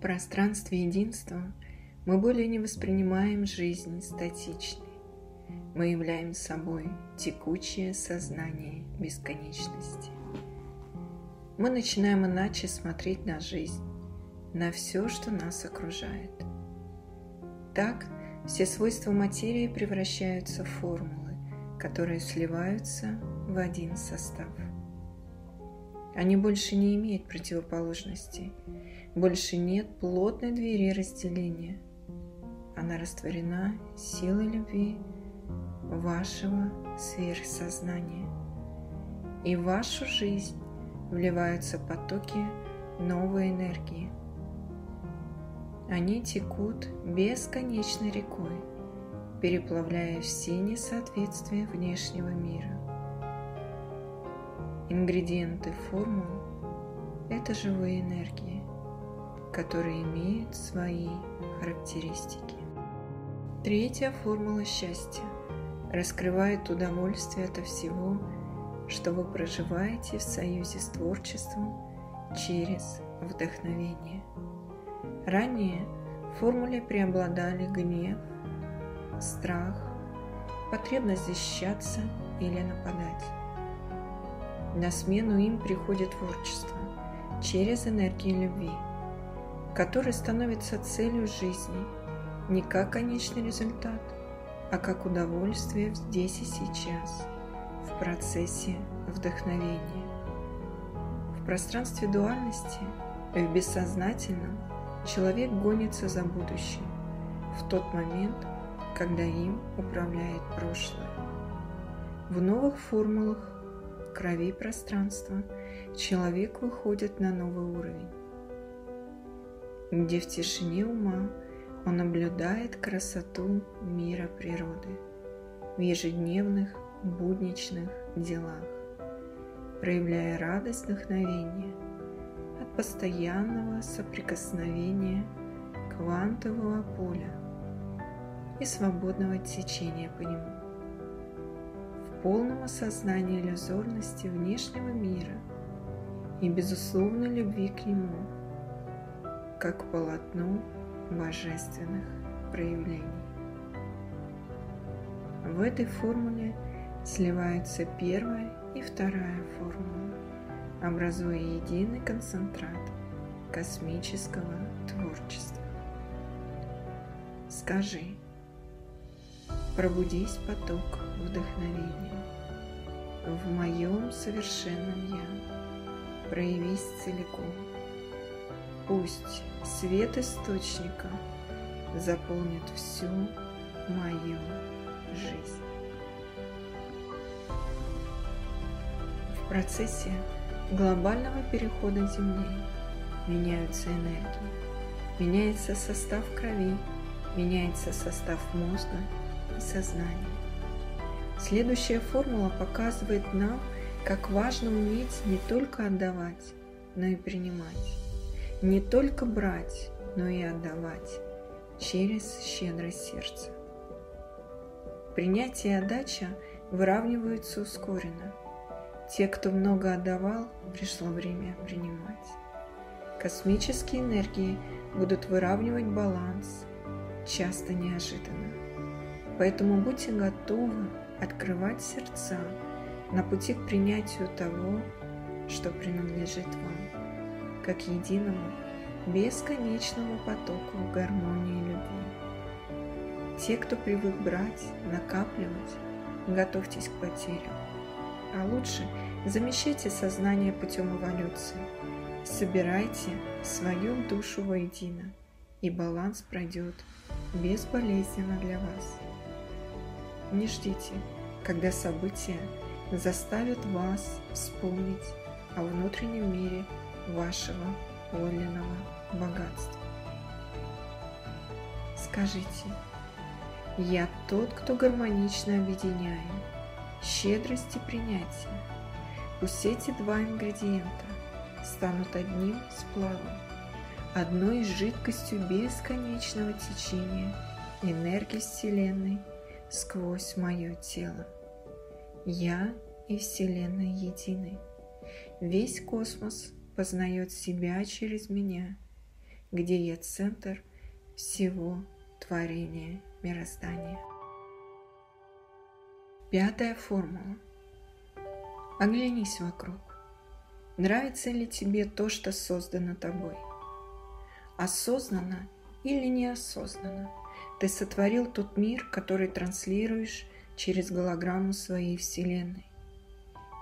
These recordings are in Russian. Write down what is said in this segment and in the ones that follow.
Пространстве единства мы более не воспринимаем жизнь статичной. Мы являем собой текучее сознание бесконечности. Мы начинаем иначе смотреть на жизнь, на все, что нас окружает. Так все свойства материи превращаются в формулы, которые сливаются в один состав. Они больше не имеют противоположностей – больше нет плотной двери разделения. Она растворена силой любви вашего сверхсознания. И в вашу жизнь вливаются потоки новой энергии. Они текут бесконечной рекой, переплавляя все несоответствия внешнего мира. Ингредиенты формулы – это живые энергии которые имеют свои характеристики. Третья формула счастья раскрывает удовольствие от всего, что вы проживаете в союзе с творчеством через вдохновение. Ранее в формуле преобладали гнев, страх, потребность защищаться или нападать. На смену им приходит творчество через энергию любви – который становится целью жизни не как конечный результат, а как удовольствие здесь и сейчас, в процессе вдохновения. В пространстве дуальности, в бессознательном, человек гонится за будущим в тот момент, когда им управляет прошлое. В новых формулах крови пространства человек выходит на новый уровень где в тишине ума он наблюдает красоту мира природы в ежедневных будничных делах, проявляя радость вдохновения от постоянного соприкосновения квантового поля и свободного течения по нему. В полном осознании иллюзорности внешнего мира и безусловной любви к нему – как полотно божественных проявлений. В этой формуле сливаются первая и вторая формула, образуя единый концентрат космического творчества. Скажи, пробудись поток вдохновения. В моем совершенном Я проявись целиком – Пусть свет источника заполнит всю мою жизнь. В процессе глобального перехода Земли меняются энергии, меняется состав крови, меняется состав мозга и сознания. Следующая формула показывает нам, как важно уметь не только отдавать, но и принимать не только брать, но и отдавать через щедрость сердца. Принятие и отдача выравниваются ускоренно. Те, кто много отдавал, пришло время принимать. Космические энергии будут выравнивать баланс, часто неожиданно. Поэтому будьте готовы открывать сердца на пути к принятию того, что принадлежит вам как единому бесконечному потоку гармонии и любви. Те, кто привык брать, накапливать, готовьтесь к потерям. А лучше замещайте сознание путем эволюции. Собирайте свою душу воедино, и баланс пройдет безболезненно для вас. Не ждите, когда события заставят вас вспомнить о внутреннем мире вашего подлинного богатства. Скажите, я тот, кто гармонично объединяет щедрость и принятие. Пусть эти два ингредиента станут одним сплавом, одной жидкостью бесконечного течения энергии Вселенной сквозь мое тело. Я и Вселенная едины. Весь космос познает себя через меня. где я центр всего творения мироздания. Пятая формула. Оглянись вокруг. Нравится ли тебе то, что создано тобой? Осознанно или неосознанно ты сотворил тот мир, который транслируешь через голограмму своей Вселенной.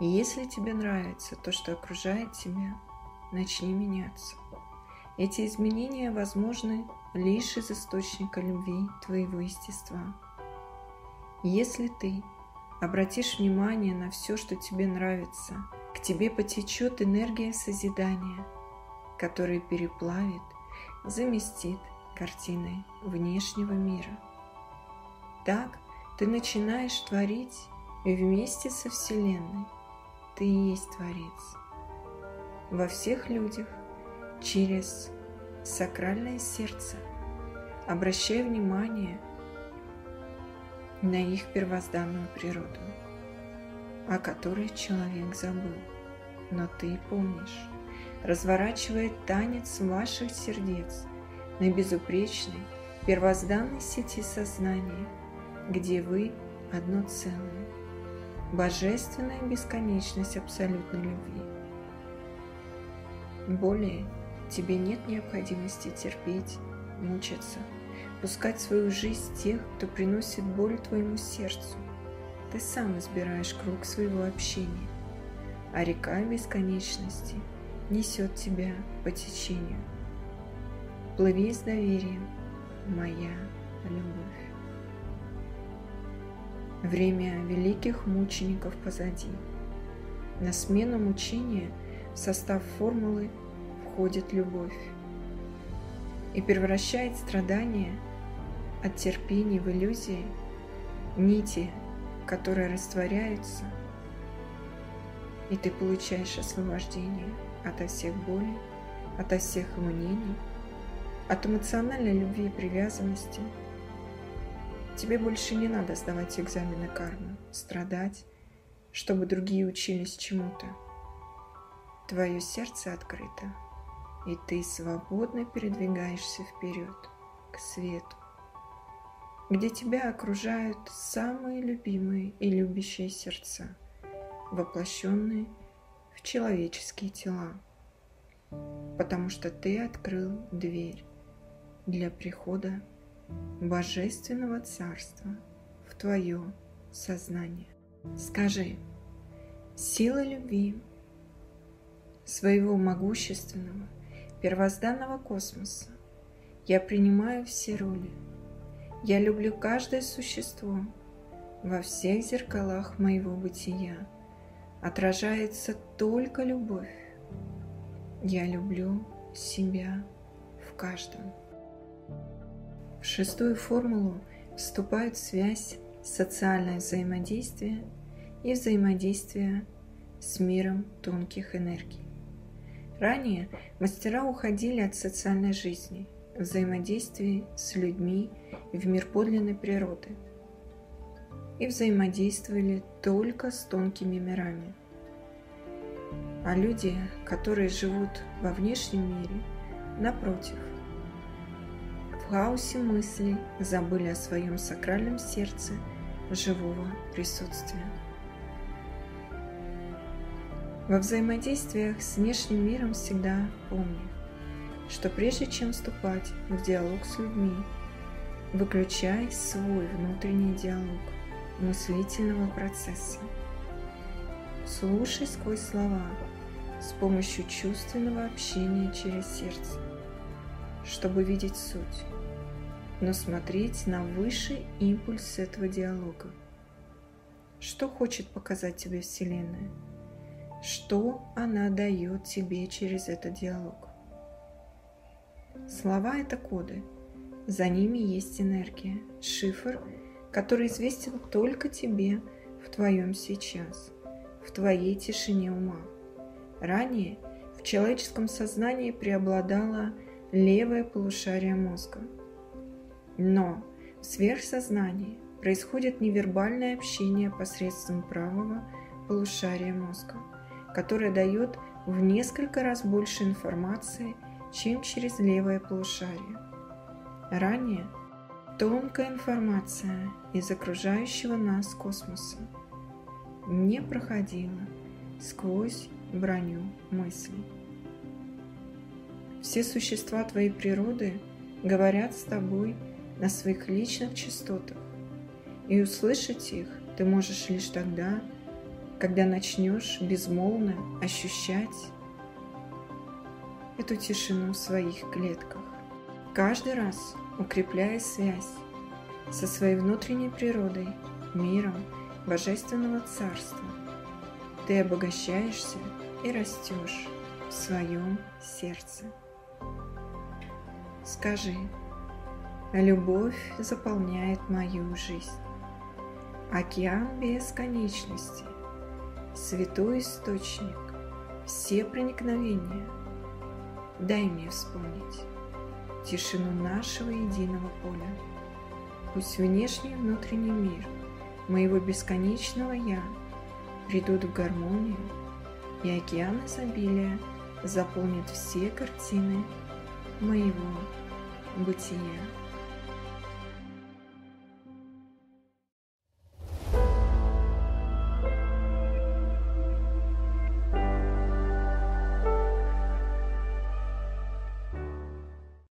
И если тебе нравится то, что окружает тебя, начни меняться. Эти изменения возможны лишь из источника любви твоего естества. Если ты обратишь внимание на все, что тебе нравится, к тебе потечет энергия созидания, которая переплавит, заместит картиной внешнего мира. Так ты начинаешь творить вместе со Вселенной. Ты и есть Творец. Во всех людях через сакральное сердце, обращая внимание – на их первозданную природу, о которой человек забыл. Но ты помнишь, разворачивает танец ваших сердец на безупречной первозданной сети сознания, где вы одно целое, божественная бесконечность абсолютной любви. Более тебе нет необходимости терпеть, мучиться – пускать в свою жизнь тех, кто приносит боль твоему сердцу. Ты сам избираешь круг своего общения, а река бесконечности несет тебя по течению. Плыви с доверием, моя любовь. Время великих мучеников позади. На смену мучения в состав формулы входит любовь и превращает страдания – от терпения в иллюзии, нити, которые растворяются, и ты получаешь освобождение ото всех болей, ото всех мнений, от эмоциональной любви и привязанности. Тебе больше не надо сдавать экзамены кармы, страдать, чтобы другие учились чему-то. Твое сердце открыто, и ты свободно передвигаешься вперед, к свету где тебя окружают самые любимые и любящие сердца, воплощенные в человеческие тела, потому что ты открыл дверь для прихода Божественного Царства в твое сознание. Скажи, сила любви своего могущественного первозданного космоса я принимаю все роли – я люблю каждое существо. Во всех зеркалах моего бытия отражается только любовь. Я люблю себя в каждом. В шестую формулу вступают связь, социальное взаимодействие и взаимодействие с миром тонких энергий. Ранее мастера уходили от социальной жизни, взаимодействии с людьми в мир подлинной природы и взаимодействовали только с тонкими мирами. А люди, которые живут во внешнем мире, напротив, в хаосе мыслей забыли о своем сакральном сердце живого присутствия. Во взаимодействиях с внешним миром всегда помни, что прежде чем вступать в диалог с людьми, выключай свой внутренний диалог мыслительного процесса. Слушай сквозь слова с помощью чувственного общения через сердце, чтобы видеть суть, но смотреть на высший импульс этого диалога. Что хочет показать тебе Вселенная? Что она дает тебе через этот диалог? Слова – это коды. За ними есть энергия, шифр, который известен только тебе в твоем сейчас, в твоей тишине ума. Ранее в человеческом сознании преобладало левое полушарие мозга. Но в сверхсознании происходит невербальное общение посредством правого полушария мозга, которое дает в несколько раз больше информации – чем через левое полушарие. Ранее тонкая информация из окружающего нас космоса не проходила сквозь броню мыслей. Все существа твоей природы говорят с тобой на своих личных частотах, и услышать их ты можешь лишь тогда, когда начнешь безмолвно ощущать эту тишину в своих клетках, каждый раз укрепляя связь со своей внутренней природой, миром Божественного Царства. Ты обогащаешься и растешь в своем сердце. Скажи, любовь заполняет мою жизнь. Океан бесконечности, святой источник, все проникновения. Дай мне вспомнить тишину нашего единого поля. Пусть внешний и внутренний мир моего бесконечного «Я» придут в гармонию, и океан изобилия заполнит все картины моего бытия.